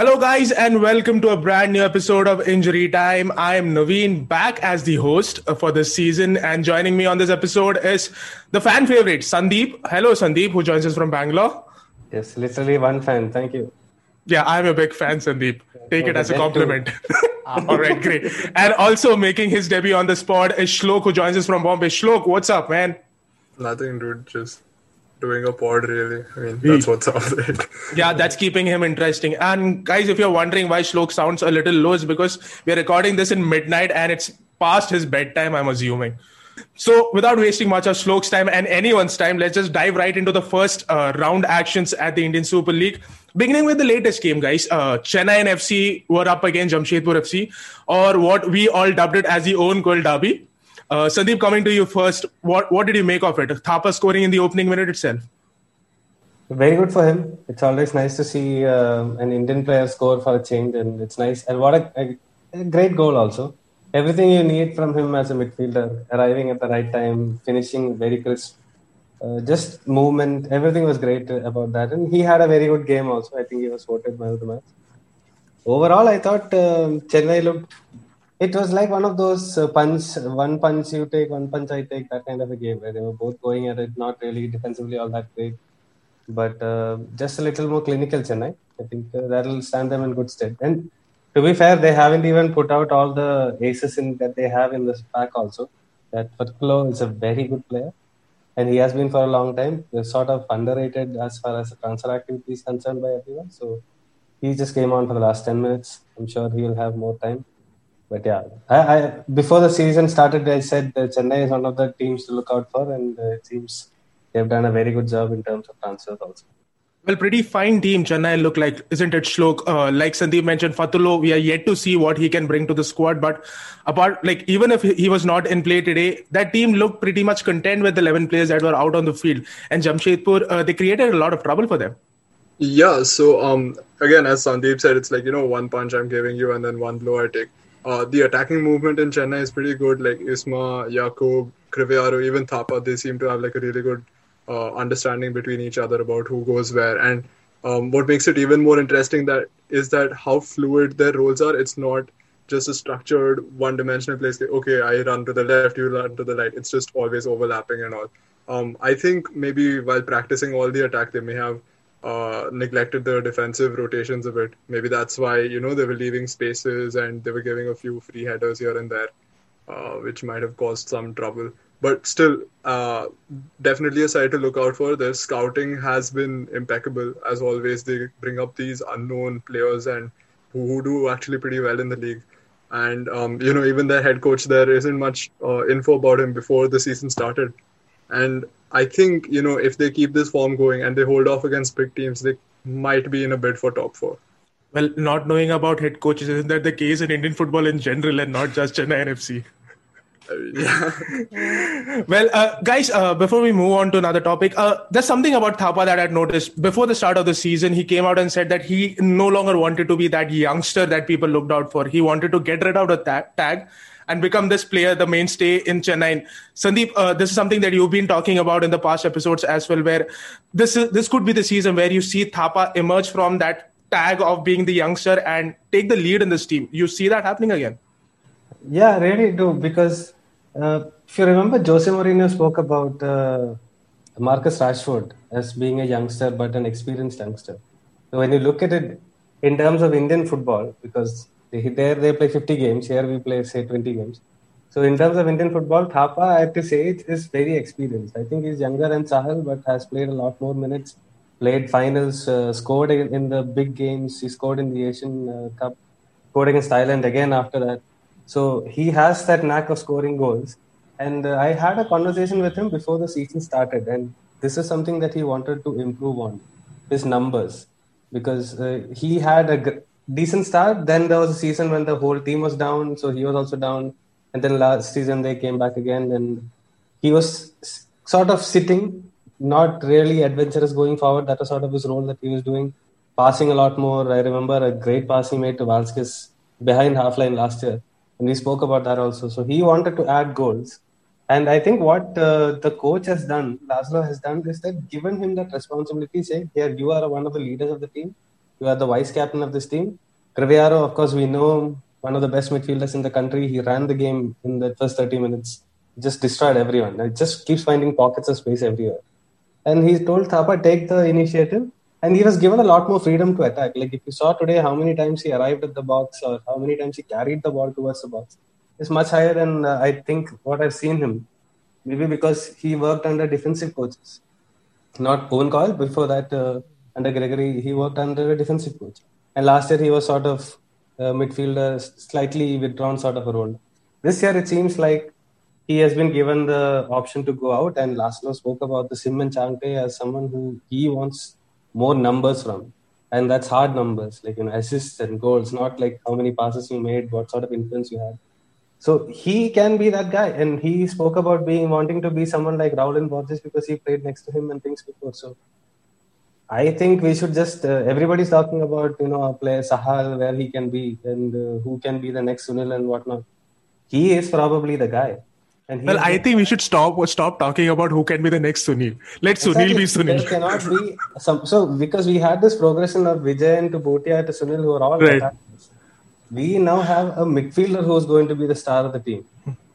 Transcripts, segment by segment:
Hello, guys, and welcome to a brand new episode of Injury Time. I am Naveen, back as the host for this season, and joining me on this episode is the fan favorite, Sandeep. Hello, Sandeep, who joins us from Bangalore. Yes, literally one fan. Thank you. Yeah, I'm a big fan, Sandeep. Take it as a compliment. Ah. All right, great. And also making his debut on the spot is Shlok, who joins us from Bombay. Shlok, what's up, man? Nothing, dude. Just doing a pod, really. I mean, that's what's up, right? Yeah, that's keeping him interesting. And guys, if you're wondering why Shlok sounds a little low, it's because we're recording this in midnight and it's past his bedtime, I'm assuming. So, without wasting much of Shlok's time and anyone's time, let's just dive right into the first uh, round actions at the Indian Super League. Beginning with the latest game, guys, uh, Chennaiyin FC were up against Jamshedpur FC, or what we all dubbed it as the own goal derby. Uh, Sandeep, coming to you first, what, what did you make of it? Thapa scoring in the opening minute itself. Very good for him. It's always nice to see uh, an Indian player score for a change, and it's nice. And what a, a, a great goal, also. Everything you need from him as a midfielder, arriving at the right time, finishing very crisp. Uh, just movement, everything was great about that. And he had a very good game also. I think he was voted man of the match. Overall, I thought um, Chennai looked it was like one of those uh, punch, one punch you take, one punch I take, that kind of a game where they were both going at it, not really defensively all that great, but uh, just a little more clinical Chennai. I think uh, that will stand them in good stead. And to be fair, they haven't even put out all the aces in that they have in this pack also. That Fatkhullo is a very good player, and he has been for a long time. They're sort of underrated as far as the transfer activity is concerned by everyone. So he just came on for the last 10 minutes. I'm sure he will have more time but yeah, I, I, before the season started, I said that Chennai is one of the teams to look out for, and uh, it seems they've done a very good job in terms of transfers also. Well, pretty fine team Chennai look like, isn't it, Shlok? Uh, like Sandeep mentioned, Fatkhullo, we are yet to see what he can bring to the squad. But apart, like even if he was not in play today, that team looked pretty much content with the 11 players that were out on the field. And Jamshedpur, uh, they created a lot of trouble for them. Yeah. So um, again, as Sandeep said, it's like you know one punch I'm giving you, and then one blow I take. Uh, the attacking movement in Chennai is pretty good. Like Isma, Jakub, Crivellaro, even Thapa, they seem to have like a really good uh, understanding between each other about who goes where. And um, what makes it even more interesting that is that how fluid their roles are. It's not just a structured one-dimensional place. Like, okay, I run to the left, you run to the right. It's just always overlapping and all. Um, I think maybe while practicing all the attack, they may have uh, neglected the defensive rotations a bit. Maybe that's why you know they were leaving spaces and they were giving a few free headers here and there, uh, which might have caused some trouble. But still, uh, definitely a side to look out for. Their scouting has been impeccable as always. They bring up these unknown players and who, who do actually pretty well in the league. And um, you know, even their head coach, there isn't much uh, info about him before the season started. And I think you know if they keep this form going and they hold off against big teams, they might be in a bid for top four. Well, not knowing about head coaches isn't that the case in Indian football in general and not just Chennaiyin FC? well, uh, guys, uh, before we move on to another topic, uh, there's something about Thapa that I'd noticed. Before the start of the season, he came out and said that he no longer wanted to be that youngster that people looked out for. He wanted to get rid of the tag and become this player, the mainstay in Chennai. Sandeep, uh, this is something that you've been talking about in the past episodes as well, where this is, this could be the season where you see Thapa emerge from that tag of being the youngster and take the lead in this team. You see that happening again? Yeah, really do because uh, if you remember, Jose Mourinho spoke about uh, Marcus Rashford as being a youngster but an experienced youngster. So when you look at it in terms of Indian football, because there they play 50 games. Here we play say 20 games. So in terms of Indian football, Thapa, I have to say, is very experienced. I think he's younger than Sahal, but has played a lot more minutes. Played finals, uh, scored in the big games. He scored in the Asian uh, Cup, scored against Thailand again after that. So he has that knack of scoring goals. And uh, I had a conversation with him before the season started, and this is something that he wanted to improve on his numbers because uh, he had a decent start. Then there was a season when the whole team was down, so he was also down. And then last season they came back again, and he was sort of sitting, not really adventurous going forward. That was sort of his role that he was doing, passing a lot more. I remember a great pass he made to Valskis behind half line last year, and we spoke about that also. So he wanted to add goals. And I think what uh, the coach has done, Laszlo has done, is that given him that responsibility, say, here, you are one of the leaders of the team You are the vice captain of this team. Crivellaro, of course, we know one of the best midfielders in the country. He ran the game in the first 30 minutes, just destroyed everyone. It just keeps finding pockets of space everywhere. And he told Thapa, take the initiative. And he was given a lot more freedom to attack. Like if you saw today how many times he arrived at the box or how many times he carried the ball towards the box, it's much higher than uh, I think what I've seen him. Maybe because he worked under defensive coaches, not Owen Coyle. Before that, uh, under Gregory, he worked under a defensive coach. And last year he was sort of uh, midfielder, slightly withdrawn sort of a role. This year it seems like he has been given the option to go out. And Laszlo spoke about the Simon Changte as someone who he wants more numbers from. And that's hard numbers, like you know, assists and goals, not like how many passes you made, what sort of influence you had. So he can be that guy, and he spoke about being wanting to be someone like Rowllin Borges because he played next to him and things before. So I think we should just uh, everybody's talking about you know a player Sahal where he can be and uh, who can be the next Sunil and whatnot. He is probably the guy. And well, I think we should stop stop talking about who can be the next Sunil. Let exactly. Sunil be Sunil. There cannot be some so because we had this progression of Vijay to Bhutia to Sunil who are all right. We now have a midfielder who is going to be the star of the team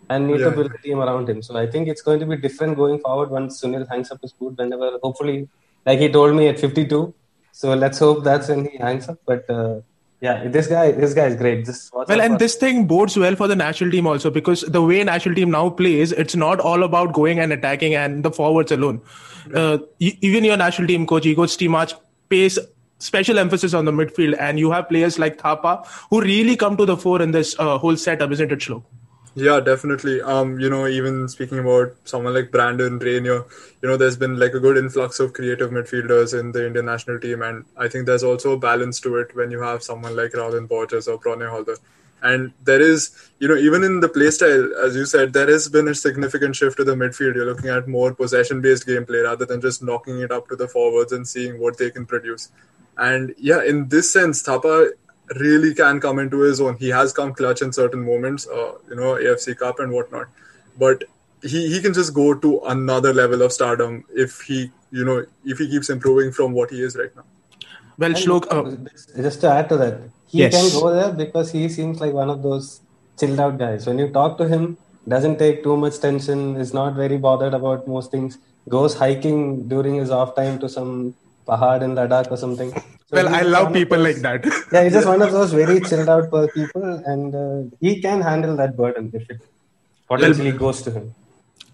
and need yeah. to build a team around him. So I think it's going to be different going forward once Sunil hangs up his boot whenever hopefully like he told me at 52. So let's hope that's when he hangs up. But uh, yeah, this guy, this guy is great. Just well, and this thing bodes well for the national team also because the way national team now plays, it's not all about going and attacking and the forwards alone. Uh, even your national team coach Igor Stimac pays special emphasis on the midfield, and you have players like Thapa who really come to the fore in this uh, whole setup, isn't it, Shlok? Yeah, definitely. Um, you know, even speaking about someone like Brandon Raynier, you know, there's been like a good influx of creative midfielders in the Indian national team, and I think there's also a balance to it when you have someone like Rowllin Borges or Pranay Halder. And there is, you know, even in the playstyle, as you said, there has been a significant shift to the midfield. You're looking at more possession-based gameplay rather than just knocking it up to the forwards and seeing what they can produce. And yeah, in this sense, Thapa really can come into his own. He has come clutch in certain moments, uh, you know, AFC Cup and whatnot. But he, he can just go to another level of stardom if he, you know, if he keeps improving from what he is right now. Well, Shlok, uh, just to add to that, he yes. can go there because he seems like one of those chilled out guys. When you talk to him, doesn't take too much tension, is not very bothered about most things, goes hiking during his off time to some pahad in Ladakh or something. So well, I love people those, like that. yeah, he's just one of those very chilled out people, and uh, he can handle that burden if it potentially well, goes to him.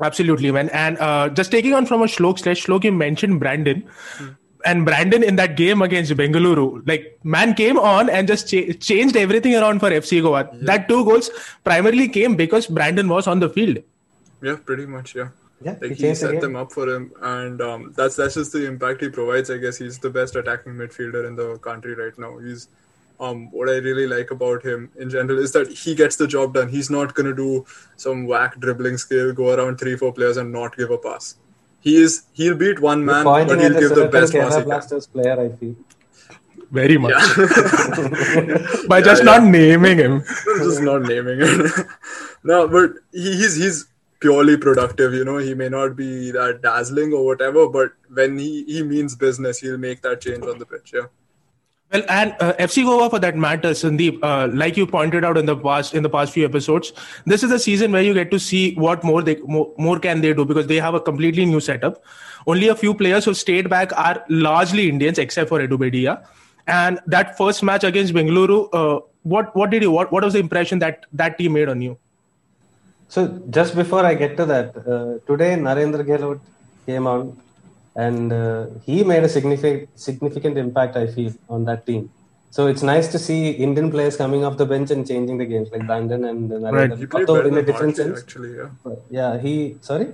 Absolutely, man. And uh, just taking on from a Shlok slash Shlok, you mentioned Brandon. Hmm. And Brandon in that game against Bengaluru, like man came on and just cha- changed everything around for FC Goa. Yeah. That two goals primarily came because Brandon was on the field. Yeah, pretty much. Yeah. Yeah, like he, he set them up for him, and um, that's that's just the impact he provides. I guess he's the best attacking midfielder in the country right now. He's um, what I really like about him in general is that he gets the job done. He's not gonna do some whack dribbling skill, go around three four players and not give a pass. He is he'll beat one man, but he'll give the best pass. He Blasters player, I feel. Very much. Yeah. By yeah, just yeah. not naming him. just not naming him. no, but he, he's he's purely productive. You know, he may not be that dazzling or whatever, but when he, he means business, he'll make that change on the pitch. Yeah. Well, and uh, FC Goa, for that matter, Sandeep, uh, like you pointed out in the past in the past few episodes, this is a season where you get to see what more they more, more can they do because they have a completely new setup. Only a few players who stayed back are largely Indians, except for Edu Bedia. And that first match against Bengaluru, uh, what what did you what what was the impression that that team made on you? So just before I get to that, uh, today Narendra Gehlot came on, and uh, he made a significant significant impact. I feel on that team. So it's nice to see Indian players coming off the bench and changing the games, like Brandon and Narendra. Right. He played better in a different Hartley, sense. Actually, yeah. yeah, he sorry.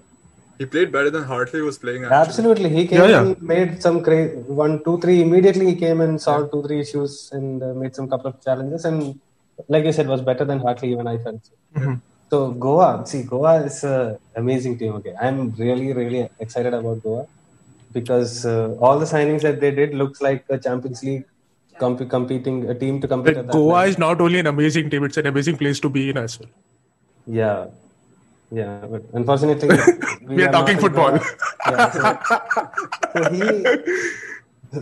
He played better than Hartley was playing. Actually. Absolutely, he came yeah, yeah. and made some crazy one, two, three. Immediately he came and solved two, three issues and uh, made some couple of challenges. And like you said, was better than Hartley even I felt. So. Mm-hmm. So Goa, see, Goa is an amazing team. Okay, I'm really, really excited about Goa because uh, all the signings that they did looks like a Champions League comp- competing a team to compete. But Goa is not only an amazing team; it's an amazing place to be in as well. Yeah, yeah, but unfortunately, we, we are, are, talking football. yeah, so, so he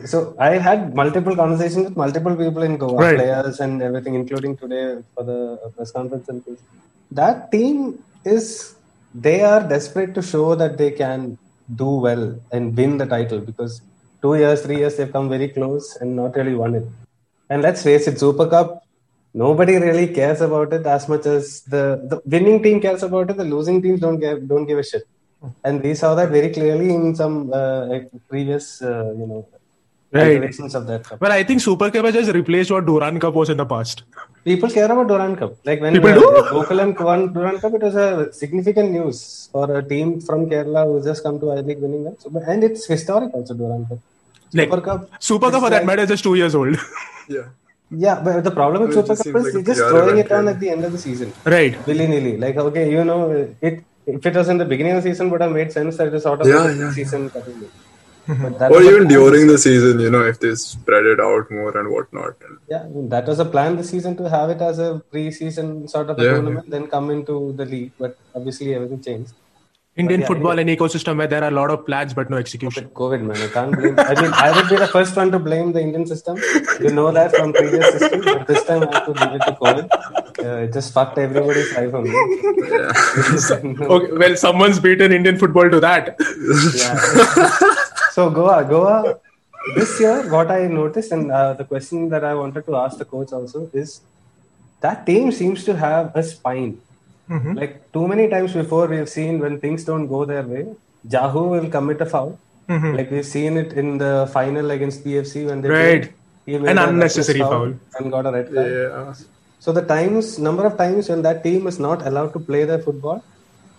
So I had multiple conversations with multiple people in Goa, Right. players and everything, including today for the press conference and things. That team is they are desperate to show that they can do well and win the title because two years, three years they've come very close and not really won it. And let's face it, Super Cup, nobody really cares about it as much as the, the winning team cares about it. The losing teams don't give don't give a shit. And we saw that very clearly in some uh, previous, uh, you know, Right. iterations of that cup. Well, I think Super Cup has just replaced what Durand Cup was in the past. People care about Durand Cup. Like when People uh, do? Gokulam won Durand Cup, it was a significant news for a team from Kerala who's just come to I League winning that. So, and it's historic also Durand Cup. Like, Super Cup. Super Cup it's for that like- matter is just two years old. Yeah. Yeah, but the problem with Super Cup is like just throwing it on at the end of the season. right. Willy nilly. Like, okay, you know, it if it was in the beginning of the season, would have made sense that it was sort of Yeah, a yeah. season cutting. But Or even during the season, you know, if they spread it out more and whatnot. And Yeah, that was a plan this season to have it as a pre-season sort of Yeah, tournament, then come into the league. But obviously, everything changed. Indian yeah, football and ecosystem where there are a lot of plans but no execution. With COVID, man, I can't blame. I mean, I would be the first one to blame the Indian system. You know that from previous system, but this time I have to leave it to COVID. Uh, it just fucked everybody's life on me. Okay, well, someone's beaten Indian football to that. Yeah. so Goa, Goa. This year, what I noticed, and uh, the question that I wanted to ask the coach also is that team seems to have a spine. Mm-hmm. Like too many times before, we've seen when things don't go their way, Jahouh will commit a foul. Mm-hmm. Like we've seen it in the final against BFC when they Right. played. Made An unnecessary reckless foul. and got a red card. yeah. So the times, number of times when that team is not allowed to play their football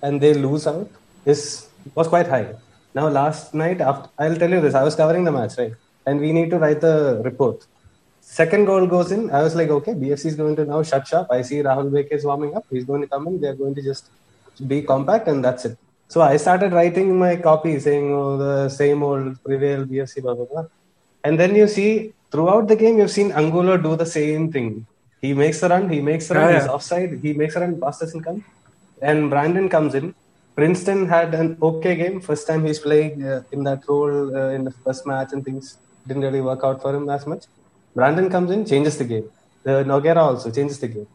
and they lose out is was quite high. Now last night, after, I'll tell you this: I was covering the match, right, and we need to write the report. Second goal goes in. I was like, okay, BFC is going to now shut shop. I see Rahul Bheke is warming up. He's going to come in. They're going to just be compact, and that's it. So I started writing my copy saying, oh, the same old prevail BFC, blah blah blah. And then you see throughout the game, you've seen Angulo do the same thing. He makes a run, he makes a run, Yeah, he's yeah. offside, he makes a run, pass doesn't come. And Brandon comes in. Princeton had an okay game. First time he's playing uh, in that role uh, in the first match, and things didn't really work out for him as much. Brandon comes in, changes the game. Uh, Noguera also changes the game.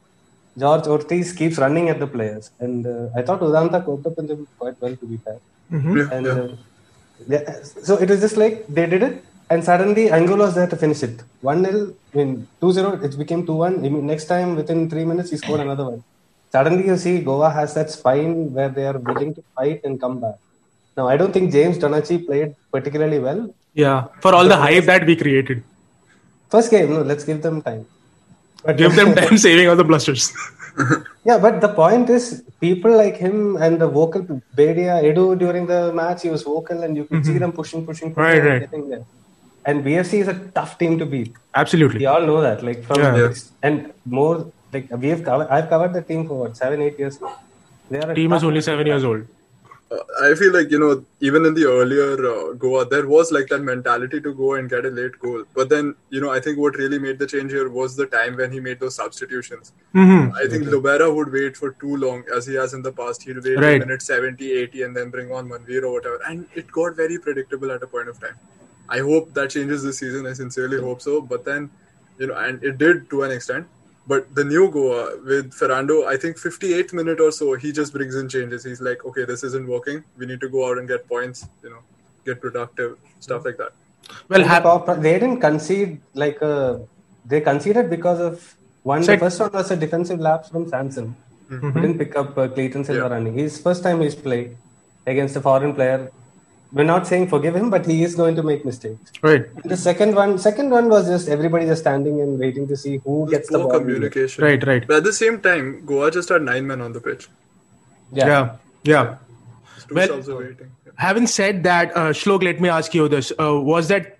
George Ortiz keeps running at the players. And uh, I thought Udanta coped up in them quite well, to be fair. Yeah, And yeah. uh, yeah, so it was just like they did it, and suddenly Angulo was there to finish it. 1 0, I mean 2 0, it became 2 1. I mean, next time, within three minutes, he scored another one. Suddenly, you see Goa has that spine where they are willing to fight and come back. Now, I don't think James Donachie played particularly well. Yeah, for all the hype that we created. First game, no, let's give them time. But Give them time saving all the blusters. Yeah, but the point is, people like him and the vocal Bedia, Edu during the match, he was vocal, and you could see mm-hmm. them pushing, pushing, pushing, Right, right. getting there. And BFC is a tough team to beat. Absolutely. We all know that. Like from Yeah. And more like we have covered. I've covered the team for what seven, eight years. now. They are Team is only seven years old. Uh, I feel like you know, even in the earlier uh, Goa, there was like that mentality to go and get a late goal. But then, you know, I think what really made the change here was the time when he made those substitutions. Mm-hmm. I think Lobera would wait for too long, as he has in the past. He'll wait Right. a minute 70, 80, and then bring on Manveer or whatever. And it got very predictable at a point of time. I hope that changes this season. I sincerely hope so. But then, you know, and it did to an extent. But the new Goa with Ferrando, I think 58th minute or so, he just brings in changes. He's like, okay, this isn't working. We need to go out and get points, you know, get productive, stuff like that. Well, And the hap- power play- they didn't concede like uh, they conceded because of one. Said- the first one was a defensive lapse from Sanson. Mm-hmm. Who didn't pick up uh, Cleiton Silva Yeah. running. His first time he's played against a foreign player. We're not saying forgive him, but he is going to make mistakes. right, The second one, second one was just everybody just standing and waiting to see who gets the ball. communication. right, right. But at the same time, Goa just had nine men on the pitch. Yeah. Yeah, yeah. Well- subs are waiting. Yeah. Having said that, uh, Shlok, let me ask you this: uh, Was that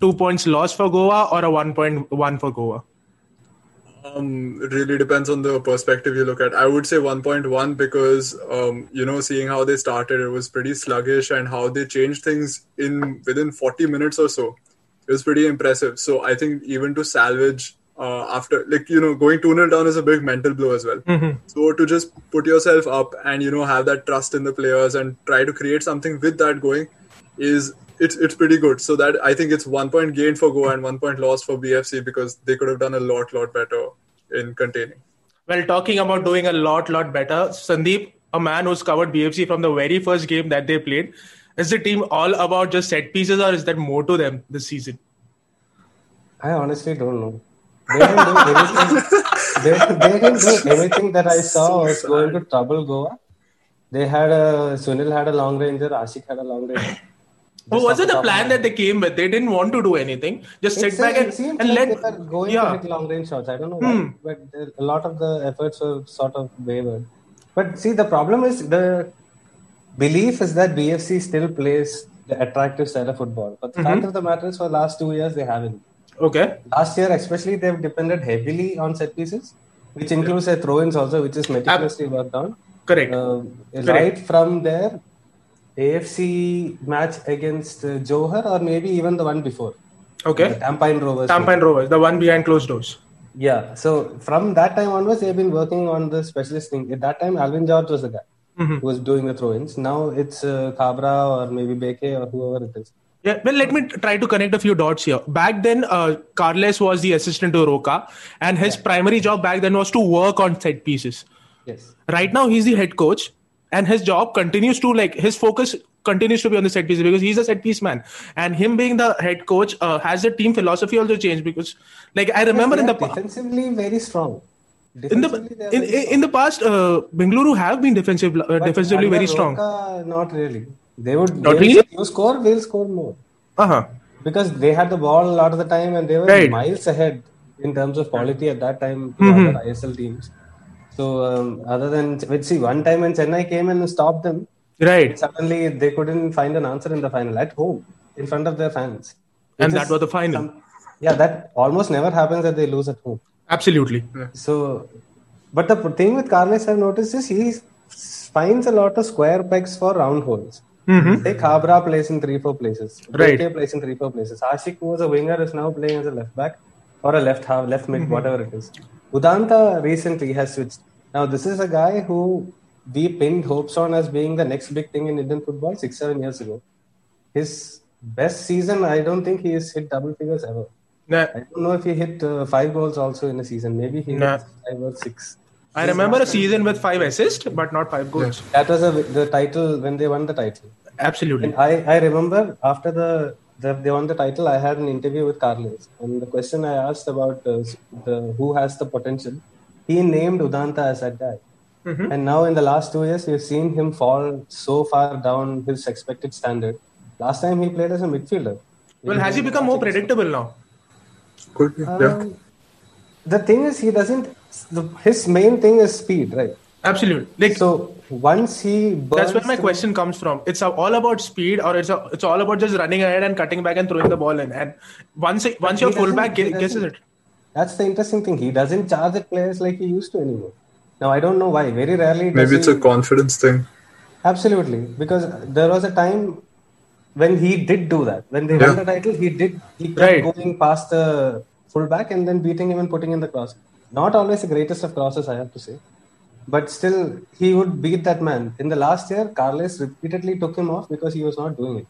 two points lost for Goa or a one point one for Goa? Um, it really depends on the perspective you look at. I would say 1.1 because um, you know, seeing how they started, it was pretty sluggish, and how they changed things in within 40 minutes or so, it was pretty impressive. So I think even to salvage uh, after, like you know, going 2 0 down is a big mental blow as well. So to just put yourself up and you know have that trust in the players and try to create something with that going, is it's it's pretty good. So that I think it's one point gained for Goa and one point lost for BFC because they could have done a lot lot better in containing. Well, talking about doing a lot lot better, Sandeep, a man who's covered BFC from the very first game that they played, is the team all about just set pieces or is there more to them this season? I honestly don't know. They didn't do anything. they, they didn't do anything that I saw was going to trouble Goa. They had a Sunil had a long ranger, Ashik had a long ranger. Oh, was it the plan that they came with? They didn't want to do anything. Just sit back and, and like let. they were going yeah. to hit long range shots. I don't know why, Hmm. but there- a lot of the efforts were sort of wavered. But see, the problem is the belief is that BFC still plays the attractive style of football. But the Mm-hmm. fact of the matter is, for the last two years, they haven't. Okay. Last year, especially, they've depended heavily on set pieces, which includes their throw-ins also, which is meticulously worked on. Correct. Uh, right from their AFC match against uh, Johor, or maybe even the one before, the okay. Tampines Rovers. Tampines Rovers, the one behind closed doors. Yeah, so from that time onwards, they've been working on the specialist thing. At that time, Alvin George was the guy Mhm. who was doing the throw-ins. Now it's uh, Khabra or maybe Bheke or whoever it is. Yeah, well, let me try to connect a few dots here. Back then, uh, Carles was the assistant to Roca, and his primary job back then was to work on set pieces. Yes. Right now, he's the head coach, and his job continues to like his focus continues to be on the set piece because he's a set piece man. And him being the head coach uh, has the team philosophy also changed because, like, I remember in the are pa- defensively very strong. in the Defensively, they are in, in, the past, uh, Bengaluru have been defensive uh, defensively very strong. Not really. They would. Not they really? You score, we'll score more Uh huh. because they had the ball a lot of the time and they were Right. miles ahead in terms of quality at that time Mhm. other ISL teams. So um, other than let's see, one time when Chennai came and stopped them, Right. suddenly they couldn't find an answer in the final at home in front of their fans. And that was the final. some- yeah, that almost never happens that they lose at home. Absolutely. So, but the thing with Carles I've noticed is he finds a lot of square pegs for round holes. Mhm. Say Khabra plays in three, four places. Right. Bheke plays in three, four places. Ashik, who was a winger, is now playing as a left back or a left half, left mid, whatever it is. Udanta recently has switched. Now, this is a guy who we pinned hopes on as being the next big thing in Indian football six, seven years ago. His best season, I don't think he has hit double figures ever. Nah, I don't know if he hit uh, five goals also in a season. Maybe he Nah. hit five or six. I remember a season with five assists, but not five goals. That was a, the title when they won the title. Absolutely. And I, I remember after the, the they won the title, I had an interview with Carlos, and the question I asked about uh, the who has the potential, he named Udanta as that guy. Mhm. And now in the last two years, we've seen him fall so far down his expected standard. Last time he played as a midfielder. Well, has he become more predictable now? Could be. yeah. Um, the thing is, he doesn't. The, his main thing is speed, right? Absolutely. Like So once he burns that's where my through- question comes from. It's all about speed, or it's a, it's all about just running ahead and cutting back and throwing the ball in. And once it, once your fullback doesn't- he guesses it, That's the interesting thing. He doesn't charge at players like he used to anymore. Now I don't know why. Very rarely. does Maybe it's he- a confidence thing. Absolutely, because there was a time when he did do that. When they Yeah. won the title, he did. He kept Right. going past the fullback and then beating him and putting in the cross. Not always the greatest of crosses, I have to say, but still he would beat that man. In the last year, Carles repeatedly took him off because he was not doing it,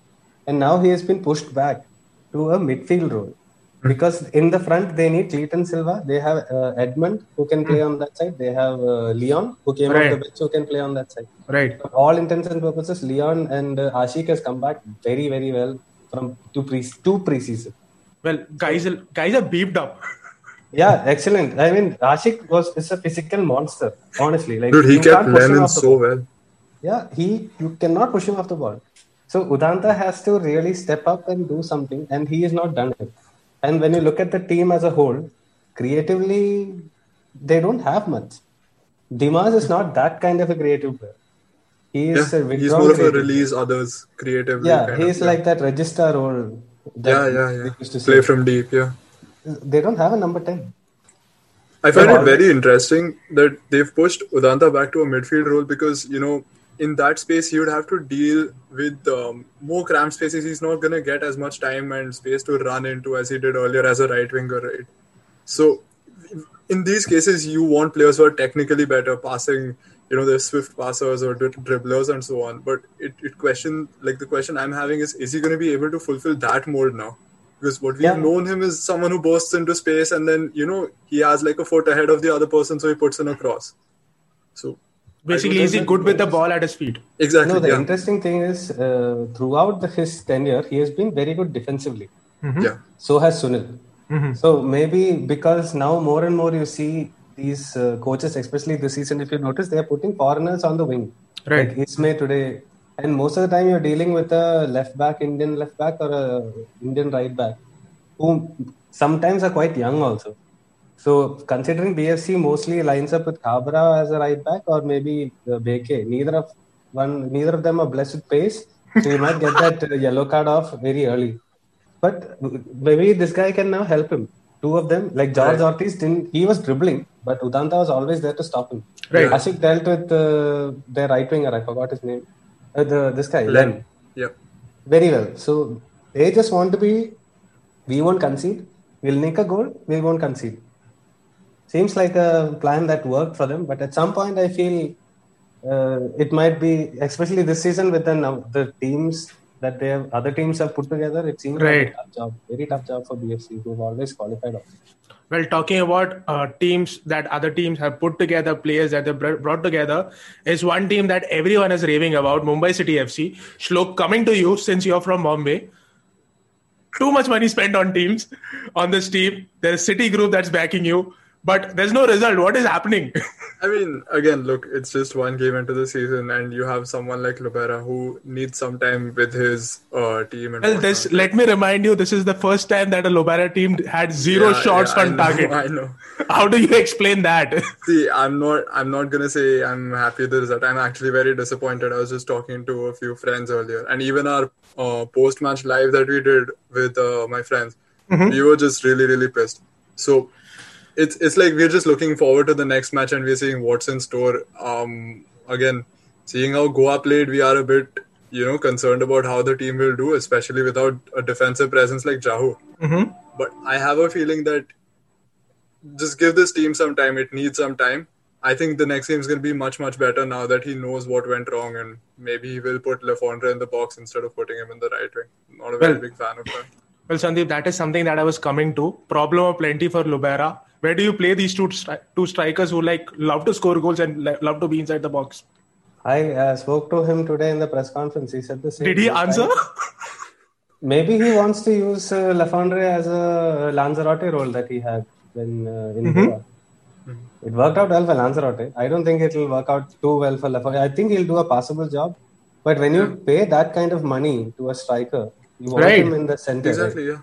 and now he has been pushed back to a midfield role. Because in the front they need Cleiton Silva, they have uh, Edmund who can play on that side, they have uh, Leon who came off Right. the bench who can play on that side right? for all intents and purposes, Leon and uh, Ashik has come back very, very well from two pre two preseason. Well, guys, are- guys are beeped up. Yeah, excellent. I mean, Ashik was is a physical monster. Honestly, like Dude, he kept can't push him Lennon so well. Yeah, he you cannot push him off the ball. So Udanta has to really step up and do something, and he has not done it. And when you look at the team as a whole, creatively, they don't have much. Dimas is not that kind of a creative player. He is Yeah, a he's more of a release others creatively. Yeah, he's of, like that regista role. that yeah, yeah, yeah. used to Play say. from deep. Yeah. They don't have a number ten. I find it very interesting that they've pushed Udanta back to a midfield role because you know in that space he would have to deal with um, more cramped spaces. He's not gonna get as much time and space to run into as he did earlier as a right winger, right? So in these cases, you want players who are technically better, passing, you know, they're swift passers or dribblers and so on. But it, it question like the question I'm having is is he going to be able to fulfill that mold now? Because what we've Yeah. known him is someone who bursts into space and then you know he has like a foot ahead of the other person, so he puts in a cross. So Basically, is he good with the ball at his feet? exactly, No, the yeah, interesting thing is uh, throughout the, his tenure, he has been very good defensively. yeah, So has Sunil. So maybe because now more and more you see these uh, coaches, especially this season, if you notice, they are putting foreigners on the wing. Right. Like Isma today. And most of the time you're dealing with a left back, Indian left back, or a Indian right back, who sometimes are quite young also. So considering BFC mostly lines up with Khabra as a right back or maybe uh, Bheke, neither of one, neither of them are blessed with pace. So you might get that uh, yellow card off very early. But maybe this guy can now help him. Two of them, like George Right. Ortiz, didn't he was dribbling, but Udanta was always there to stop him. Right. Ashik dealt with uh, their right winger. I forgot his name. Uh, the this guy, Len. Len. yeah, Very well. So they just want to be. We won't concede. We'll make a goal. We won't concede. Seems like a plan that worked for them, but at some point I feel uh, it might be, especially this season with the the teams that they have, other teams have put together. It seems like Right. a tough job, very tough job for BFC, who've always qualified. Also. Well, talking about uh, teams that other teams have put together, players that they br- brought together, is one team that everyone is raving about Mumbai City FC. Shlok, coming to you since you're from Bombay. Too much money spent on teams, on this team. There's City Group that's backing you, but there's no result. What is happening? I mean, again, look, it's just one game into the season, and you have someone like Lobera who needs some time with his uh, team. And well, this let me remind you, this is the first time that a Lobera team had zero Yeah, shots yeah, I on know, target. I know. How do you explain that? See, I'm not. I'm not gonna say I'm happy with the result. I'm actually very disappointed. I was just talking to a few friends earlier, and even our uh, post-match live that we did with uh, my friends, we were just really, really pissed. So it's it's like we're just looking forward to the next match, and we're seeing what's in store. Um, again, seeing how Goa played, we are a bit, you know, concerned about how the team will do, especially without a defensive presence like Jahouh. But I have a feeling that just give this team some time. It needs some time. I think the next game is going to be much, much better now that he knows what went wrong and maybe he will put Le Fondre in the box instead of putting him in the right wing. Not a very Well- big fan of that. Well, Sandeep, that is something that I was coming to. Problem of plenty for Lobera. Where do you play these two stri- two strikers who like love to score goals and li- love to be inside the box? I uh, spoke to him today in the press conference. He said the same. Did he answer? Maybe he wants to use uh, Le Fondre as a Lanzarote role that he had when uh, in Goa. It worked out well for Lanzarote. I don't think it will work out too well for Le Fondre. I think he'll do a passable job. But when you pay that kind of money to a striker, you want Right. him in the center. right? Exactly, yeah.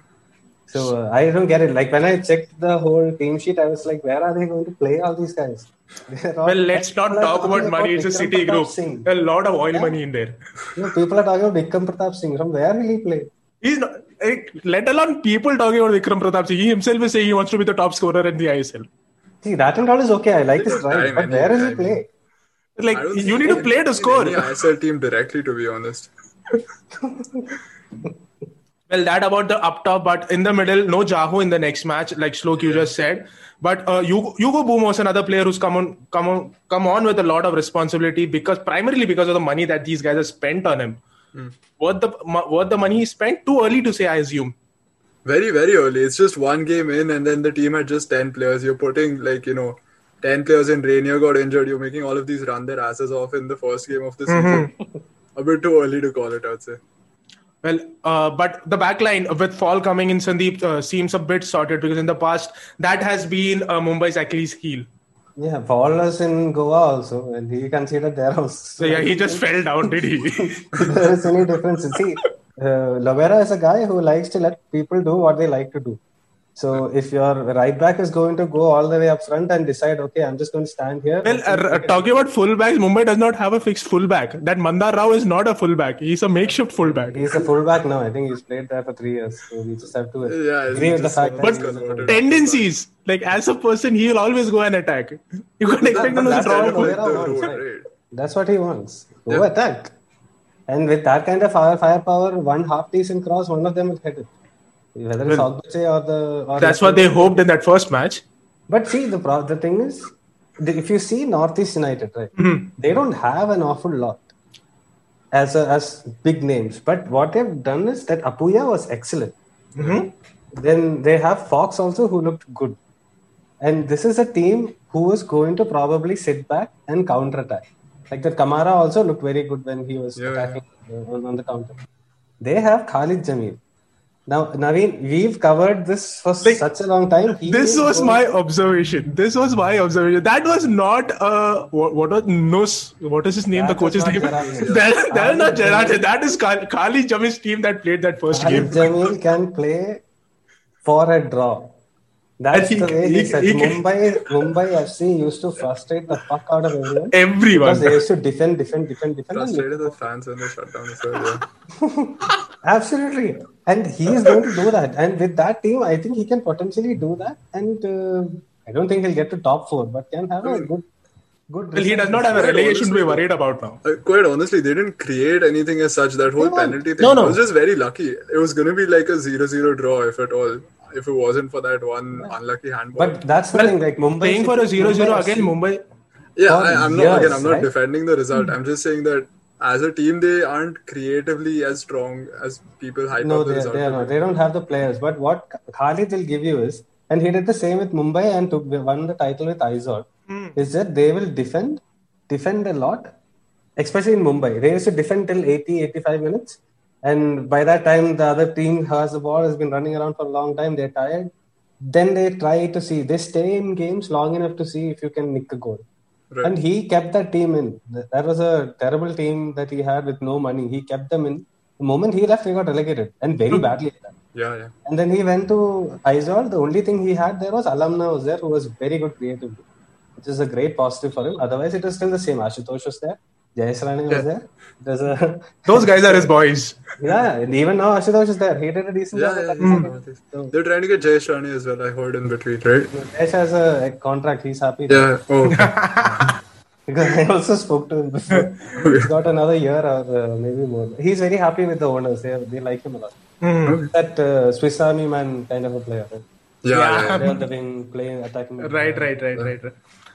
So uh, I don't get it. Like when I checked the whole team sheet, I was like, where are they going to play all these guys? All- well, let's not talk about money. It's a city Pratap group. Singh. A lot of oil Yeah. money in there. You know, people are talking about Vikram Pratap Singh. From where will he play? He's not. eh, Let alone people talking about Vikram Pratap Singh. He himself is saying he wants to be the top scorer in the ISL. See, that and all is okay. I like He his drive, but any- where is he mean- play? Like you need to play to score. Any ISL team directly, to be honest. Well, that about the up top, but in the middle, no Jahouh in the next match, like Shlok you just said. But uh, Hugo, Hugo Boumous, another player who's come on, come on, come on with a lot of responsibility because primarily because of the money that these guys have spent on him. What the what the money he spent? Too early to say, I assume. Very, very early. It's just one game in, and then the team had just 10 players. You're putting, like, you know, 10 players in. Raynier got injured. You're making all of these run their asses off in the first game of the season. a bit too early to call it, I'd say. Well, uh, but the back line with Fall coming in, Sandeep uh, seems a bit sorted because in the past that has been uh, Mumbai's Achilles heel. Yeah, Fall was in Goa also, and he considered there also. So yeah, he just fell down, did he? there is any difference. See, uh, Lobera is a guy who likes to let people do what they like to do. So if your right back is going to go all the way up front and decide, okay, I'm just going to stand here. Well, uh, uh, talking about fullbacks, Mumbai does not have a fixed fullback. That Mandar Rao is not a fullback. He's a makeshift fullback. He's a fullback now. I think he's played there for three years. So we just have to Yeah, agree with the just fact that someone's he's a converted. fullback. Tendencies, like as a person, he will always go and attack. You can't expect him to that's draw all a goal. Lobera the wants, right? right? That's what he wants. Go Yeah. attack. And with that kind of fire firepower, one half decent cross, one of them will hit it. Whether it's Ogbeche or the. Or That's what they hoped in that first match. But see, the pro- the thing is, if you see Northeast United, right, Mm-hmm. they don't have an awful lot as a, as big names. But what they've done is that Apuia was excellent. Mm-hmm. Then they have Fox also who looked good. And this is a team who is going to probably sit back and counter attack. Like that Camara also looked very good when he was Yeah, attacking uh, on, on the counter. They have Khalid Jamil. Now, Naveen, we've covered this for Like, such a long time. He This was going- my observation. This was my observation. That was not uh what, what was Nus? What is his name? That the coach's name? that, is not Gerard. That is Khal- Khalid Jamil's team that played that first Khalid game. Jamil can play for a draw. That's And he- the way he, he- said. he can- Mumbai, Mumbai FC used to frustrate the fuck out of everyone Everyone. because they used to defend, defend, defend, defend. and Frustrated the fans when they shut down as well. Yeah. Absolutely, and he is going to do that. And with that team, I think he can potentially do that. And uh, I don't think he'll get to top four, but can have a good, good. Well, he does not have a Quite relegation to be worried about now. Uh, quite honestly, they didn't create anything as such. That whole penalty thing No, no. was just very lucky. It was going to be like a 0-0 draw, if at all, if it wasn't for that one unlucky handball. But that's the Well, thing. Like Mumbai Playing for a 0 0 again, Mumbai. yeah, I, I'm not years, again. I'm not right? defending the result. Hmm. I'm just saying that as a team, they aren't creatively as strong as people hype No, up the they, result. they are not. They don't have the players. But what Khalid will give you is, and he did the same with Mumbai and took won the title with Aizawl, hmm. is that they will defend, defend a lot, especially in Mumbai. They used to defend till 80, 85 minutes. And by that time, the other team has the ball, has been running around for a long time. They're tired. Then they try to see, they stay in games long enough to see if you can nick a goal. Right. And he kept that team in. Th- That was a terrible team that he had with no money. He kept them in. The moment he left, they got relegated and very hmm. badly. Yeah, yeah. And then he went to Aizawl. The only thing he had there was Alamna was there, who was very good creatively, which is a great positive for him. Otherwise, it was still the same. Ashutosh was there. Jayesh Rane was Yeah. there. There's a Those guys are his boys. yeah. And even now, Ashutosh is there. He did a decent Yeah, job. yeah, at yeah. that. So, They're trying to get Jayesh Rane as well. I heard in between, right? Jayesh has a, a contract. He's happy. Yeah. Oh. Because I also spoke to him before. He's got another year or uh, maybe more. He's very happy with the owners. They, they like him a lot. Mhm. That uh, Swiss Army man kind of a player. Right? yeah, yeah. yeah. They're the wing, playing, attacking. Right, right, right, right, right.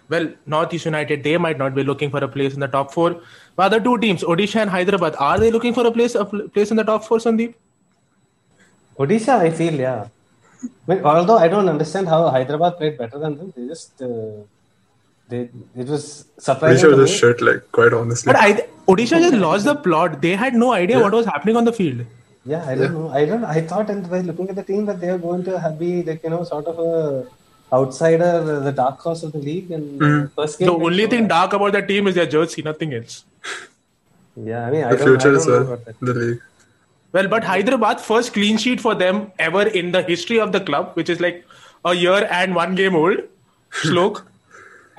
Well, Northeast United, they might not be looking for a place in the top four. But other two teams, Odisha and Hyderabad, are they looking for a place a place in the top four, Sandeep? Odisha, I feel, yeah. I mean, although I don't understand how Hyderabad played better than them, they just uh, they it was Pretty surprising. sure to this me. shit, like, quite honestly. But I, Odisha just lost the plot. They had no idea what was happening on the field. Yeah, I don't know. I don't. I thought, and by looking at the team, that they are going to have be like you know sort of a outsider, uh, the dark horse of the league. And uh, first game, The only thing that. dark about that team is their jersey, nothing else. Yeah, I mean, I the don't, I future don't as know well. about that. The league. Well, but Hyderabad, first clean sheet for them ever in the history of the club, which is like a year and one game old. Shlok.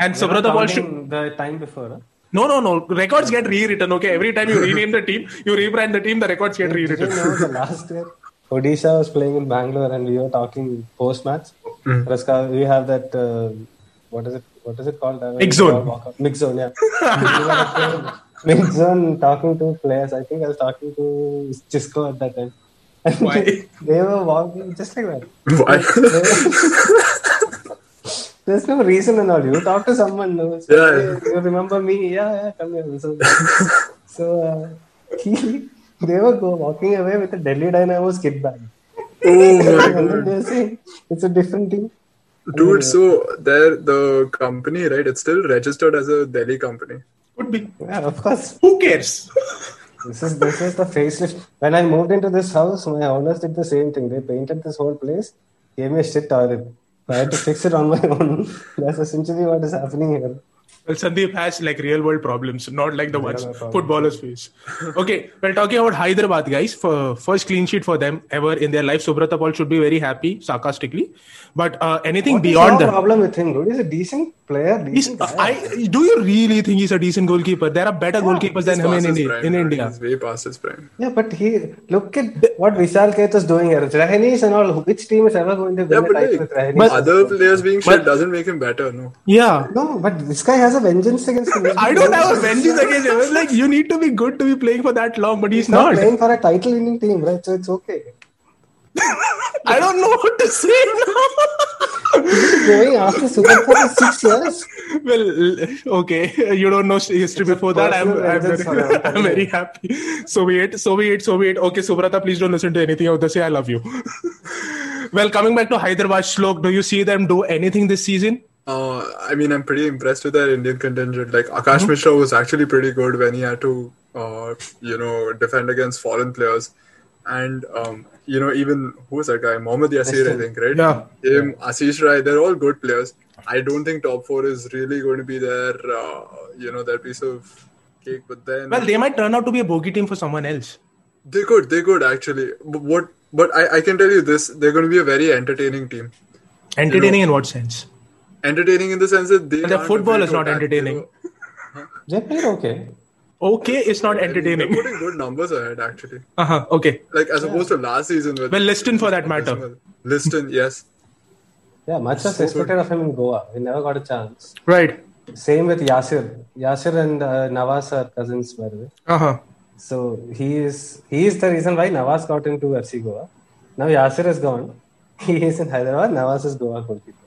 And You're Subrata Walsh. counting the time before. Huh? No, no, no. Records get rewritten, okay? Every time you rename the team, you rebrand the team, the records get Did you rewritten. know the last year Odisha was playing in Bangalore and we were talking post match. Raska, we have that uh, what is it? What is it called? Uh, Mix zone. Mix zone, yeah. We were at the Mix zone talking to players. I think I was talking to Xisco at that time. And Why? they were walking just like that. Why? There's no reason and all. You talk to someone, no, so, Yeah, "Hey, you remember me? Yeah, yeah, come here. So, so uh, he, they were go walking away with a Delhi Dynamos kit bag. Oh my god. it's a different team. Dude, so there the company, right? It's still registered as a Delhi company. Could be. Yeah, of course. Who cares? This is this is the facelift. When I moved into this house, my owners did the same thing. They painted this whole place, gave me a shit toilet. I had to fix it on my own. That's essentially what is happening here. Well, Sandeep has like real world problems, not like the ones footballers face. Okay, well, talking about Hyderabad, guys, for first clean sheet for them ever in their life, Subrata Paul should be very happy, sarcastically. But uh, anything What is beyond your that, problem with him, dude? He's a decent player. Decent guy. I do you really think he's a decent goalkeeper? There are better goalkeepers than him in, past India. prime, in. India. He's way past his prime. Yeah, but he look at what Vishal Kaith is doing here. Rehenesh and all. Which team is ever going to win Yeah, a but title like, with Rehenesh? But- other players being But- shit doesn't make him better, no. Yeah. no, but this guy has a vengeance against him. I don't have a vengeance against him. It's like you need to be good to be playing for that long, but he's He's not not. playing for a title-winning team, right? So it's okay. I don't know what to say now. Going after Subrata for six years. well, okay, you don't know history before that. I'm, I'm, very, I'm very happy. So wait, so wait, so wait. Okay, Subrata, please don't listen to anything I have to say. I love you. well, coming back to Hyderabad, Shlok, do you see them do anything this season? Uh, I mean, I'm pretty impressed with their Indian contingent. Like Akash Mm-hmm. Mishra was actually pretty good when he had to, uh, you know, defend against foreign players, and um, you know, even who was that guy? Mohammad Yasir, I think, right? Yeah. Him, Ashish Rai, they're all good players. I don't think top four is really going to be their, uh, you know, their piece of cake. But then, Well, they might turn out to be a bogey team for someone else. they could, they could actually. But what? But I, I can tell you this: they're going to be a very entertaining team. Entertaining in what sense? Entertaining in the sense that they. But their football is not attack. entertaining. They played okay. Okay, it's not They're entertaining. putting good numbers ahead, actually. Uh huh. Okay. Like as opposed to last season. Well, Liston for that matter. Liston, yes. Yeah, much was expected of him in Goa. He never got a chance. Right. Same with Yasir. Yasir and uh, Nawaz are cousins, by the way. Uh huh. So he is he is the reason why Nawaz got into FC Goa. Now Yasir is gone. He is in Hyderabad. Nawaz is Goa goalkeeper.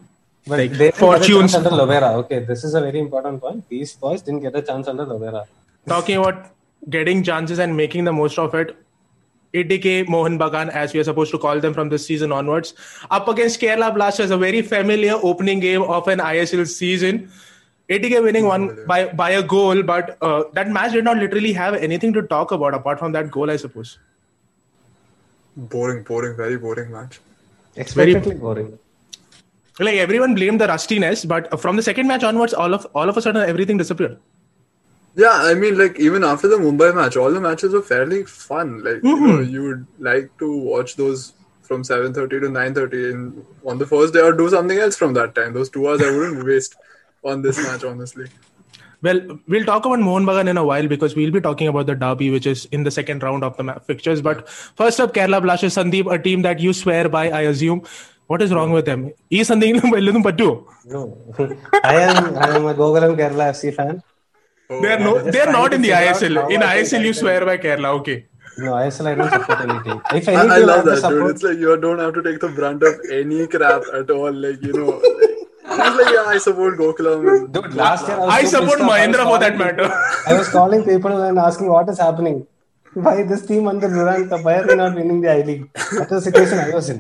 But Like, they didn't get a fortunes- under Lobera. Okay, this is a very important point. These boys didn't get a chance under Lobera. Talking about getting chances and making the most of it. ATK Mohan Bagan, as we are supposed to call them from this season onwards, up against Kerala Blasters, a very familiar opening game of an ISL season. ATK winning one by, by a goal, but uh, that match did not literally have anything to talk about apart from that goal, I suppose. Boring, boring, very boring match. Expectedly boring. Like everyone blamed the rustiness, but from the second match onwards, all of all of a sudden everything disappeared. Yeah, I mean, like even after the Mumbai match, all the matches were fairly fun. Like you Mm-hmm. you would like to watch those from seven thirty to nine thirty, and on the first day, or do something else from that time. Those two hours I wouldn't waste on this match, honestly. Well, we'll talk about Mohan Bagan in a while because we'll be talking about the derby, which is in the second round of the fixtures. But first up, Kerala Blasters, Sandeep, a team that you swear by, I assume. What is wrong with them? ഈ സന്ദീപിനും വല്ലതും പറ്റുമോ No, I am I am a Gokulam Kerala FC fan. Oh, They are no, just they are trying not to in the figure out ISL. how In I can ISL, you get swear by Kerala. Okay. No, ISL I don't support any team. If any I, I team love have to that, dude. support, It's like you don't have to take the brunt of any crap at all. Like you know, like, it's like yeah, I support Gokulam. and- dude, last year I, was I so support pissed off. I was Mahindra for that calling matter. people- I was calling people and asking what is happening. Why this team under Durant Cup? Why are they not winning the I League? That was the situation I was in.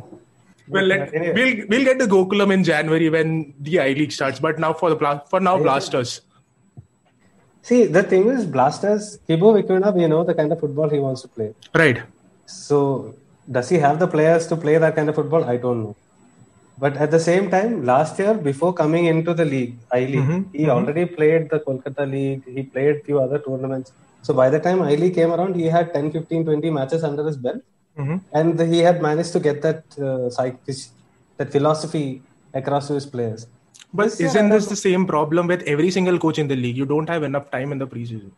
Well, let, anyway. we'll we'll get to Gokulam in January when the I League starts. But now for the for now Blasters. See, the thing is, Blasters, Kibu Vicuña, we know the kind of football he wants to play. Right. So, does he have the players to play that kind of football? I don't know. But at the same time, last year, before coming into the league, I League, Mhm, he already played the Kolkata League, he played few other tournaments. So, by the time I League came around, he had 10, 15, 20 matches under his belt. Mhm. And he had managed to get that, uh, psych- that philosophy across to his players. But This isn't I this the same problem with every single coach in the league? You don't have enough time in the preseason.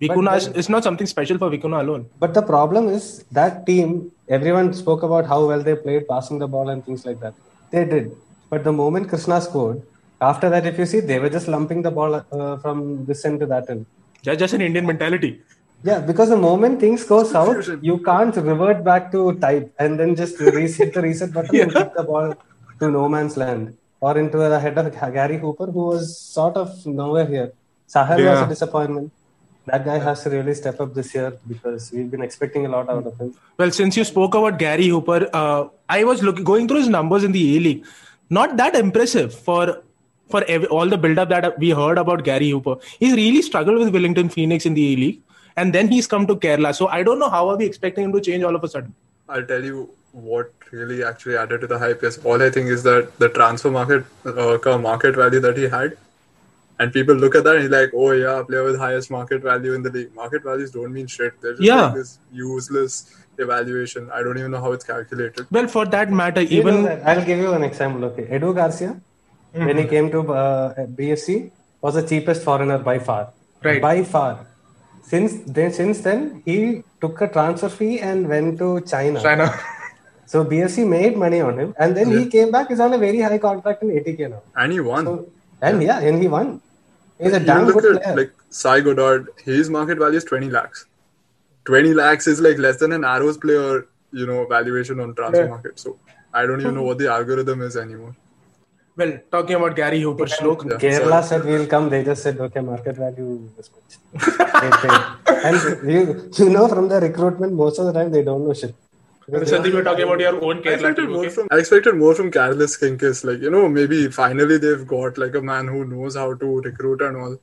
Vicuña is, it's not something special for Vicuña alone. But the problem is that team, everyone spoke about how well they played, passing the ball and things like that. They did. But the moment Krishna scored, after that, if you see, they were just lumping the ball uh, from this end to that end. That's just an Indian mentality. Yeah, because the moment things go south, you can't revert back to type and then just reset the reset button and kick the ball to no man's land or into the head of Gary Hooper, who was sort of nowhere here. Sahal was a disappointment. That guy has to really step up this year because we've been expecting a lot out of him. Well, since you spoke about Gary Hooper, uh, I was look, going through his numbers in the A League. Not that impressive for for ev- all the build-up that we heard about Gary Hooper. He's really struggled with Wellington Phoenix in the A League, and then he's come to Kerala. So I don't know how are we expecting him to change all of a sudden. I'll tell you what really actually added to the hype is all I think is that the transfer market uh, market value that he had, and people look at that and he's like, oh yeah, player with highest market value in the league. Market values don't mean shit. They're just Yeah. like this useless evaluation. I don't even know how it's calculated. Well, for that matter, You know even that- I'll give you an example. Okay, Edu Garcia, when he came to uh, BFC, was the cheapest foreigner by far. Right. By far. Since then, since then, he took a transfer fee and went to China. China. So BFC made money on him, and then he came back. He's on a very high contract in ATK now. And he won. So, and yeah, and he won. He's a You damn look good at player. like Sai Goddard, his market value is 20 lakhs. 20 lakhs is like less than an Arrows player, you know valuation on transfer Yeah. market. So I don't even know what the algorithm is anymore. Well, talking about Gary Hooper, Shlok. Yeah. Kerala said we'll come. They just said okay, market value this much. And you, you know from the recruitment, most of the time they don't know shit. Because they Sandeep, you're talking about your own I expected more Okay? from I expected more from Karolis Skinkys. Like you know, maybe finally they've got like a man who knows how to recruit and all.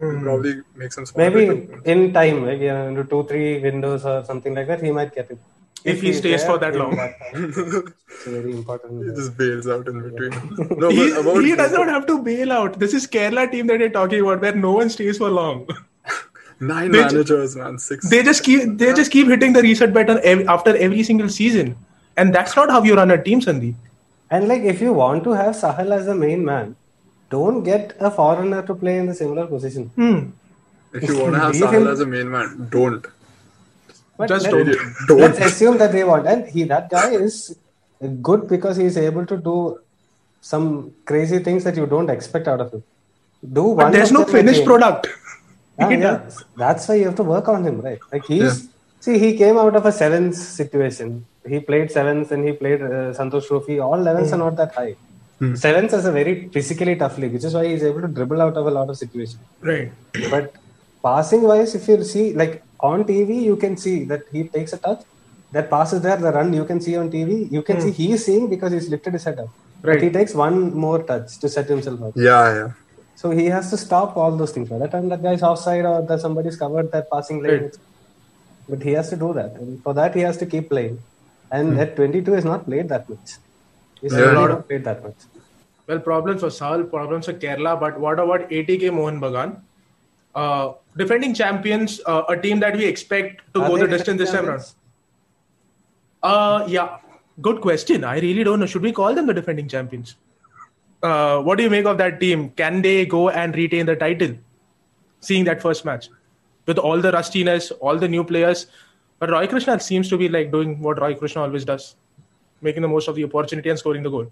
He'll hmm. Probably make some smart Maybe in time, like yeah, into two, three windows or something like that, he might get it. If he he's stays for that long. time, it's very important. He just bails out in between. No, He, about he does not have to bail out. This is Kerala team that you're talking about, where no one stays for long. nine They- managers, man. Six. They just keep they just keep hitting the reset button ev- after every single season, and that's not how you run a team, Sandeep. And like, if you want to have Sahal as the main man, don't get a foreigner to play in the similar position. Hmm. if you want to have Leave Sahal him- as a main man, don't. But Just let- don't. Don't. Let's assume that they want, and he that guy is good because he is able to do some crazy things that you don't expect out of him. Do one. But there's no finished product. Ah, yeah. That's why you have to work on him, right? Like he's see, he came out of a sevens situation. He played sevens and he played uh, Santosh Trophy. All levels are not that high. Sevens is a very physically tough league, which is why he's able to dribble out of a lot of situations. Right. But passing wise, if you see, like on TV, you can see that he takes a touch. That pass is there, the run you can see on TV. You can see hmm. he is seeing because he's lifted his head up. But Right. he takes one more touch to set himself up. Yeah, yeah. So he has to stop all those things. By the time that guy's offside or that somebody's covered that passing lane, Right. but he has to do that. And for that, he has to keep playing. And hmm. at 22, he's not played that much. He's Yeah. really not played that much. Well, problems for Sal, problems for Kerala, but what about ATK Mohan Bagan? Uh, defending champions, uh, a team that we expect to Are go the distance this time around. Uh, yeah, good question. I really don't know. Should we call them the defending champions? Uh, what do you make of that team? Can they go and retain the title? Seeing that first match with all the rustiness, all the new players, but Roy Krishna seems to be like doing what Roy Krishna always does, making the most of the opportunity and scoring the goal.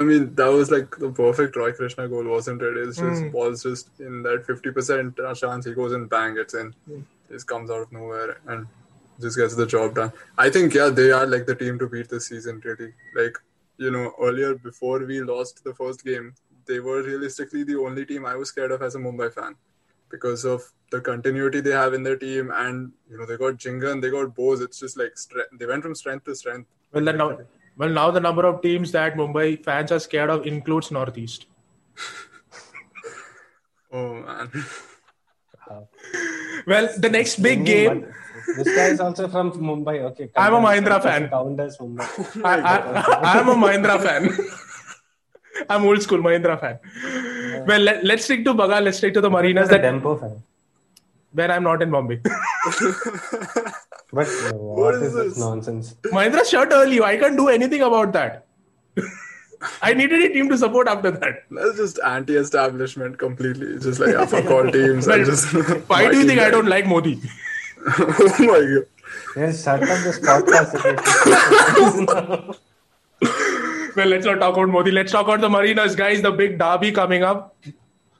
I mean, that was like the perfect Roy Krishna goal, wasn't it? It's just Hmm. balls just in that 50% chance he goes and bang, it's in. Hmm. Just comes out of nowhere and just gets the job done. I think, yeah, they are like the team to beat this season, really. Like, you know, earlier before we lost the first game, they were realistically the only team I was scared of as a Mumbai fan because of the continuity they have in their team. And, you know, they got Jhingan, they got Bose. It's just like stre- they went from strength to strength. Well, then now, well, now the number of teams that Mumbai fans are scared of includes Northeast. Oh, man. Well, the next big game. This guy is also from Mumbai. Okay. I'm a count Mahindra fan. Count as Mumbai. I, I, I'm a Mahindra fan. I'm old school Mahindra fan. Well, let, let's stick to Baga. Let's stick to the Mariners He's a that Dempo fan. where I'm not in Bombay. But uh, what is is, this this? nonsense? Mahindra shut early. I can't do anything about that. I needed a team to support after that. That's just anti-establishment completely. Just like, yeah, fuck all teams. Well, I just, Why do you team think I don't like Modi? oh my god. Yes, shut up this podcast. Well, let's not talk about Modi. Let's talk about the Mariners, guys. The big derby coming up.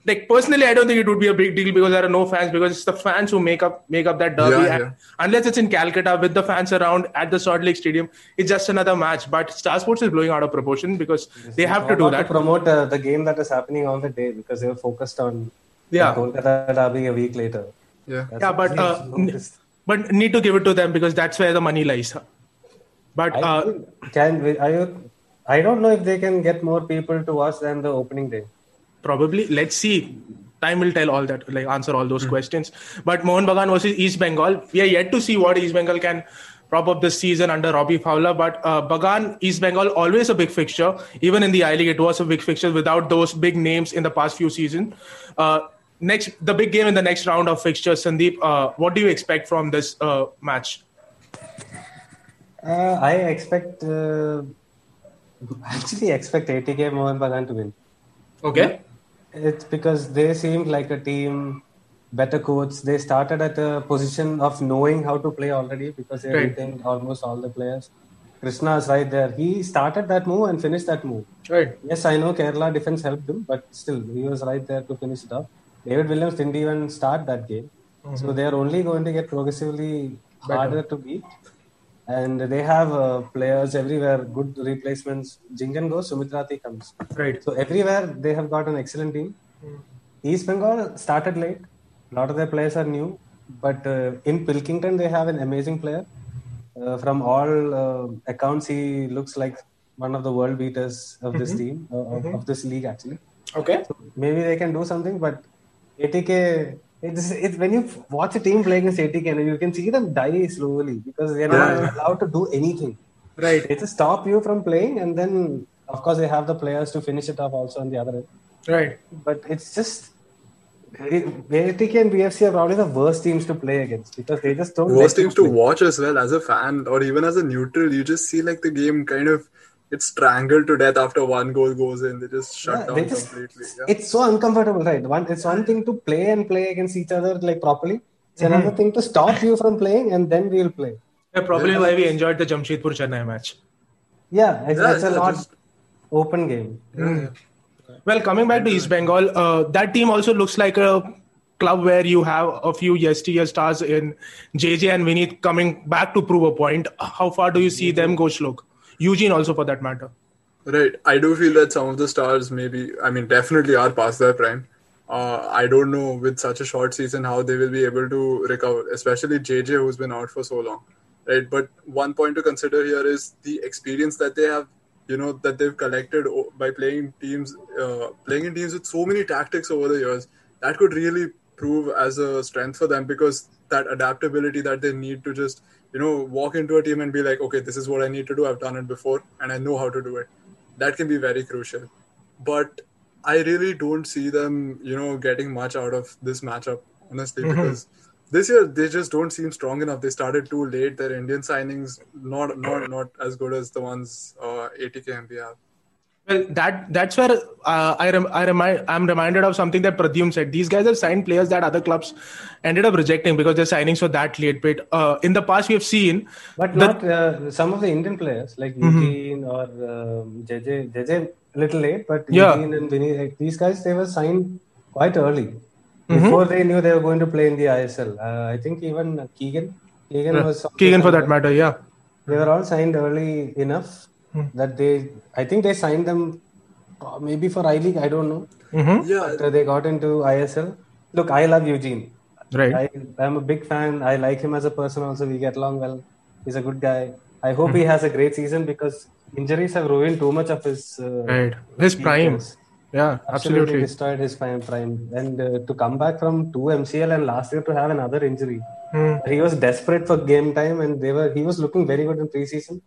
Like personally, I don't think it would be a big deal because there are no fans. Because it's the fans who make up make up that derby. Yeah, yeah. Unless it's in Calcutta with the fans around at the Salt Lake Stadium, it's just another match. But Star Sports is blowing out of proportion because they have to do Not that. promote uh, the game that is happening on the day because they were focused on Yeah. Kolkata derby a week later. Yeah. That's Yeah, but uh, n- but need to give it to them because that's where the money lies. But I uh, can we, I, I don't know if they can get more people to watch than the opening day. Probably let's see. Time will tell all that like answer all those questions. But mohan bagan versus east bengal we are yet to see what east bengal can prop up this season under robbie fowler. But uh, bagan east bengal always a big fixture. Even in the i league it was a big fixture without those big names in the past few seasons uh, next the big game in the next round of fixtures sandeep uh, what do you expect from this uh, match? Uh, I expect, uh, actually expect ATK Mohan Bagan to win. okay It's because they seemed like a team, better coach. They started at a position of knowing how to play already because they Right. retained almost all the players. Krishna is right there. He started that move and finished that move. right Yes, I know Kerala defense helped him, but still, he was right there to finish it off. David Williams didn't even start that game. Mm-hmm. So they are only going to get progressively harder to beat. And they have uh, players everywhere, good replacements. Jhingan goes, Sumit Rathi comes. Right. So everywhere they have got an excellent team. East Bengal started late. A lot of their players are new, but uh, in Pilkington they have an amazing player. Uh, from all uh, accounts, he looks like one of the world beaters of this team, uh, of, of this league actually. Okay. So maybe they can do something, but ATK. It's, it's when you watch a team playing against ATK, you can see them die slowly because they're not allowed to do anything. Right. They just stop you from playing, and then of course they have the players to finish it off also on the other end. Right. But it's just it, ATK and BFC are probably the worst teams to play against because they just don't. Worst teams to play. watch as well as a fan or even as a neutral. You just see like the game kind of it's strangled to death after one goal goes in. They just shut Yeah, down just, completely. Yeah. It's so uncomfortable, right? One, it's one thing to play and play against each other like properly. It's Mm-hmm. another thing to stop you from playing and then we'll play. Yeah, probably why we enjoyed the Jamshedpur Chennai match. Yeah, it's, Yeah, it's a lot just- open game. Well, coming back to East Bengal, uh, that team also looks like a club where you have a few yesteryear stars in JJ and Vineeth coming back to prove a point. How far do you see them go, Shlok? Eugene also, for that matter. Right. I do feel that some of the stars maybe, I mean, definitely are past their prime. Uh, I don't know with such a short season how they will be able to recover, especially JJ, who's been out for so long. Right. But one point to consider here is the experience that they have, you know, that they've collected by playing teams, uh, playing in teams with so many tactics over the years. That could really prove as a strength for them because that adaptability that they need to just, you know, walk into a team and be like, okay, this is what I need to do. I've done it before and I know how to do it that can be very crucial. But I really don't see them, you know, getting much out of this matchup, honestly, because this year they just don't seem strong enough. They started too late. Their Indian signings not not not as good as the ones uh, ATK and we have. Well, that that's where uh, I rem- I remind I'm reminded of something that Pradyum said. These guys have signed players that other clubs ended up rejecting because their signings were that late. But uh, in the past, we have seen But The- not uh, some of the Indian players like Eugene or um, JJ. JJ a little late, but Yeah. Eugene and Vinny, like, these guys they were signed quite early before they knew they were going to play in the ISL. Uh, I think even Keegan, Keegan was Keegan for that matter. Yeah. They were all signed early enough that they, I think they signed them uh, maybe for I League. I don't know. Yeah, But, uh, they got into ISL. Look, I love Eugene. Right. I, I'm a big fan. I like him as a person. Also, we get along well. He's a good guy. I hope he has a great season because injuries have ruined too much of his. Uh, Right. His prime. Yeah. Absolutely Absolutely. destroyed his prime. prime. And uh, to come back from two MCL and last year to have another injury, Hmm. he was desperate for game time, and they were. He was looking very good in preseason.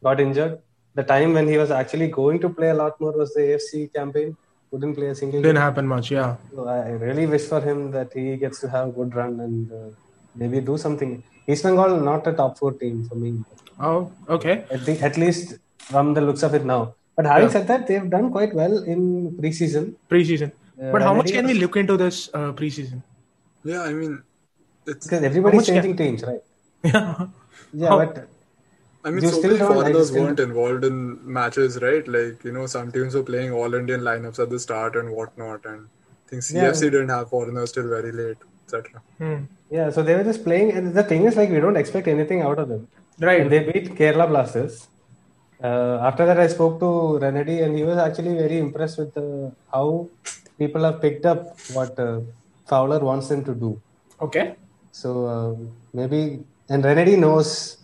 Got injured. The time when he was actually going to play a lot more was the AFC campaign. Couldn't play a single. Didn't game. happen much. Yeah. So I really wish for him that he gets to have a good run and uh, maybe do something. East Bengal not a top four team for me. Oh. Okay. At, the, at least from the looks of it now. But having said that, they've done quite well in preseason. Preseason. Uh, But how much can we look into this uh, preseason? yeah. I mean, it's. Because everybody's much can- changing teams, right? Yeah. Yeah, How- but I mean, You so still many foreigners still- weren't involved in matches, right? Like, you know, some teams were playing all Indian lineups at the start and whatnot. And I think CFC didn't have foreigners till very late, etc. Hmm. yeah, so they were just playing. And the thing is, like, we don't expect anything out of them. Right. And they beat Kerala Blasters. Uh, after that, I spoke to Renedy, and he was actually very impressed with uh, how people have picked up what uh, Fowler wants them to do. Okay. So uh, maybe, and Renedy knows,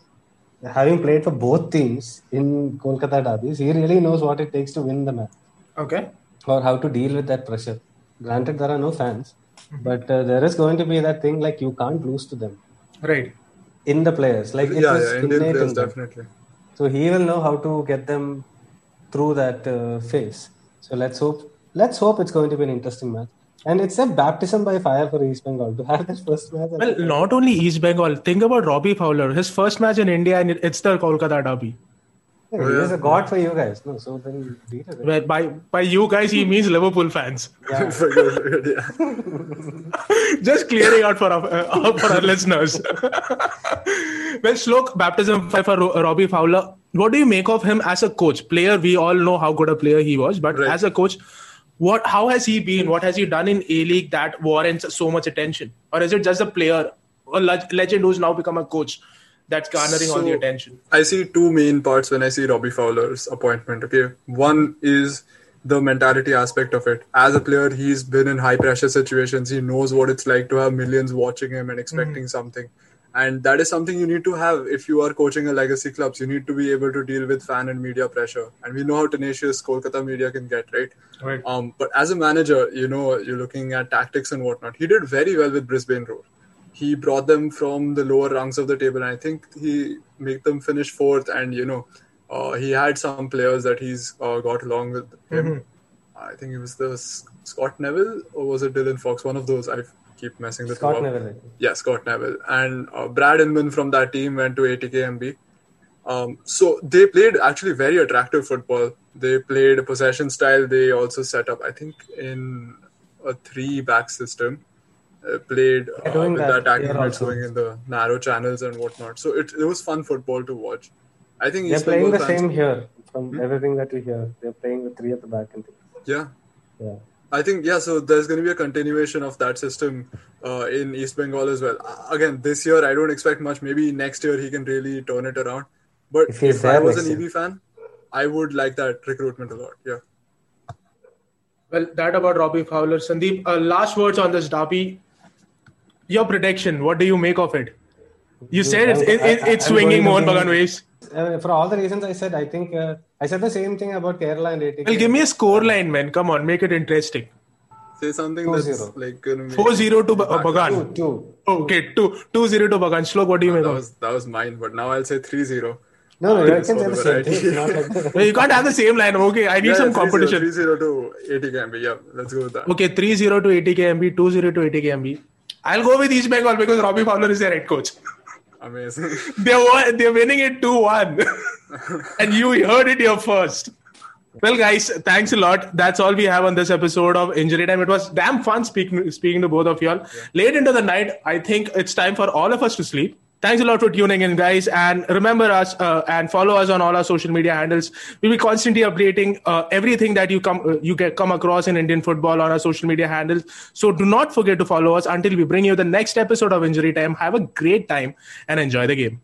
having played for both teams in Kolkata derbies, he really knows what it takes to win the match Okay. or how to deal with that pressure. Granted, there are no fans, but uh, there is going to be that thing like you can't lose to them Right. in the players. Like it Yeah, was yeah, Indian players in definitely. So he will know how to get them through that uh, phase. So let's hope. Let's hope it's going to be an interesting match. And it's a baptism by fire for East Bengal to have this first match. Well, not only East Bengal. Think about Robbie Fowler. His first match in India, and it's the Kolkata Derby. Yeah, he is a god for you guys. No, so then beat it. Where by by you guys, he means Liverpool fans. Yeah. Figured, figured, yeah. Just clearing out for our, uh, for our listeners. well, Shlok, baptism by for Robbie Fowler. What do you make of him as a coach? Player, we all know how good a player he was, but Right. as a coach, what? How has he been? What has he done in A League that warrants so much attention? Or is it just a player, a legend who's now become a coach, that's garnering all the attention. I see two main parts when I see Robbie Fowler's appointment. Okay, one is the mentality aspect of it. As a player, he's been in high pressure situations. He knows what it's like to have millions watching him and expecting mm-hmm. something. And that is something you need to have if you are coaching a legacy clubs. You need to be able to deal with fan and media pressure. And we know how tenacious Kolkata media can get, right? Right. Um, but as a manager, you know, you're looking at tactics and whatnot. He did very well with Brisbane Roar. He brought them from the lower rungs of the table, and I think he made them finish fourth. And you know, uh, he had some players that he's uh, got along with him. I think it was the Scott Neville or was it Dylan Fox? One of those. I keep messing the two Scott up. Neville. Yeah, Scott Neville. And uh, Brad Inman from that team went to ATKMB. Um, so they played actually very attractive football. They played a possession style. They also set up, I think, in a three back system. Uh, played uh, with that also. going in the narrow channels and whatnot. So it, it was fun football to watch. I think They're East playing Bengal the same here. From Hmm? everything that we hear, they're playing with three at the back and things. Yeah, Yeah. I think yeah. So there's going to be a continuation of that system uh, in East Bengal as well. Uh, again, this year I don't expect much. Maybe next year he can really turn it around. But If if, I was an. EB fan, I would like that recruitment a lot. Yeah. Well, that about Robbie Fowler. Sandeep, uh, last words on this derby. Your prediction, what do you make of it? You said it's, it, it, it's I'm swinging going Mohan to Bagan ways. Uh, for all the reasons I said, I think uh, I said the same thing about Kerala and ATK. Well, give me a score line, man. Come on, make it interesting. Say something 2-0. that's like going to make 4-0 to Ba- uh, two, Bagan. two. Okay, 2 2-0 to Bagan. Shlok, what do you make That was that was mine, but now I'll say 3-0. No, no, Uh, you can just say the the same thing. variety. It's not like that. You can't have the same line. Okay, I need Yeah, some 3-0, competition. 3-0 to ATKMB. Yeah, let's go with that. Okay, 3-0 to ATKMB, 2-0 to ATKMB. I'll go with East Bengal because Robbie Fowler is their head coach. Amazing. They're, wa- they're winning it 2-1. and you heard it here first. Well, guys, thanks a lot. That's all we have on this episode of Injury Time. It was damn fun speaking speaking to both of y'all. Late into the night, I think it's time for all of us to sleep. Thanks a lot for tuning in, guys, and remember us uh, and follow us on all our social media handles. We'll be constantly updating uh, everything that you come uh, you get come across in Indian football on our social media handles. So do not forget to follow us until we bring you the next episode of Injury Time. Have a great time and enjoy the game.